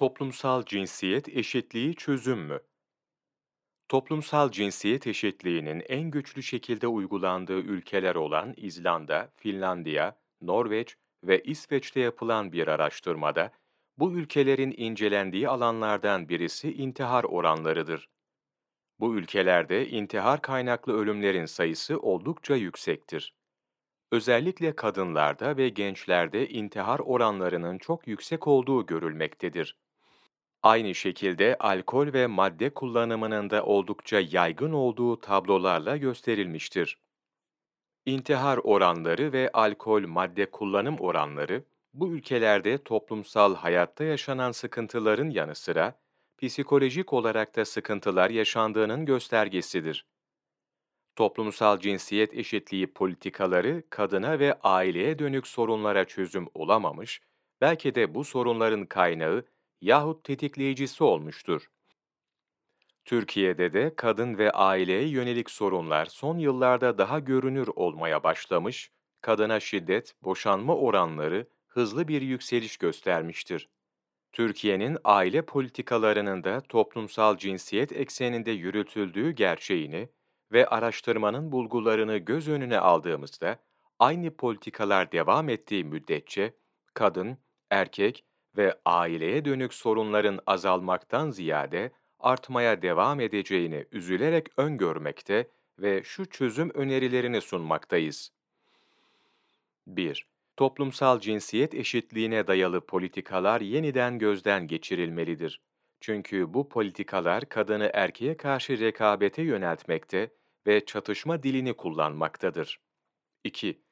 Toplumsal cinsiyet eşitliği çözüm mü? Toplumsal cinsiyet eşitliğinin en güçlü şekilde uygulandığı ülkeler olan İzlanda, Finlandiya, Norveç ve İsveç'te yapılan bir araştırmada, bu ülkelerin incelendiği alanlardan birisi intihar oranlarıdır. Bu ülkelerde intihar kaynaklı ölümlerin sayısı oldukça yüksektir. Özellikle kadınlarda ve gençlerde intihar oranlarının çok yüksek olduğu görülmektedir. Aynı şekilde alkol ve madde kullanımının da oldukça yaygın olduğu tablolarla gösterilmiştir. İntihar oranları ve alkol madde kullanım oranları, bu ülkelerde toplumsal hayatta yaşanan sıkıntıların yanı sıra, psikolojik olarak da sıkıntılar yaşandığının göstergesidir. Toplumsal cinsiyet eşitliği politikaları kadına ve aileye dönük sorunlara çözüm olamamış, belki de bu sorunların kaynağı yahut tetikleyicisi olmuştur. Türkiye'de de kadın ve aileye yönelik sorunlar son yıllarda daha görünür olmaya başlamış, kadına şiddet, boşanma oranları hızlı bir yükseliş göstermiştir. Türkiye'nin aile politikalarının da toplumsal cinsiyet ekseninde yürütüldüğü gerçeğini ve araştırmanın bulgularını göz önüne aldığımızda, aynı politikalar devam ettiği müddetçe kadın, erkek ve aileye dönük sorunların azalmaktan ziyade artmaya devam edeceğini üzülerek öngörmekte ve şu çözüm önerilerini sunmaktayız. 1. Toplumsal cinsiyet eşitliğine dayalı politikalar yeniden gözden geçirilmelidir. Çünkü bu politikalar kadını erkeğe karşı rekabete yöneltmekte ve çatışma dilini kullanmaktadır. 2.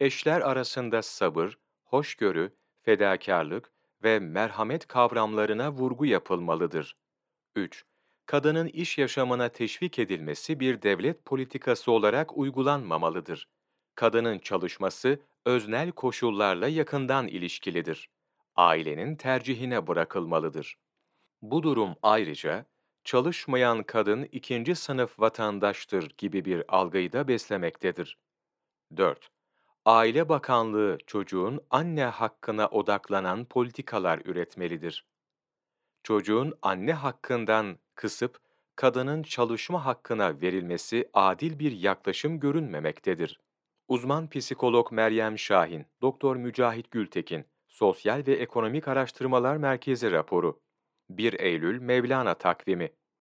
Eşler arasında sabır, hoşgörü, fedakarlık ve merhamet kavramlarına vurgu yapılmalıdır. 3. Kadının iş yaşamına teşvik edilmesi bir devlet politikası olarak uygulanmamalıdır. Kadının çalışması öznel koşullarla yakından ilişkilidir. Ailenin tercihine bırakılmalıdır. Bu durum ayrıca çalışmayan kadın ikinci sınıf vatandaştır gibi bir algıyı da beslemektedir. 4. Aile Bakanlığı çocuğun anne hakkına odaklanan politikalar üretmelidir. Çocuğun anne hakkından kısıp kadının çalışma hakkına verilmesi adil bir yaklaşım görünmemektedir. Uzman psikolog Meryem Şahin, Doktor Mücahit Gültekin, Sosyal ve Ekonomik Araştırmalar Merkezi raporu. 1 Eylül Mevlana takvimi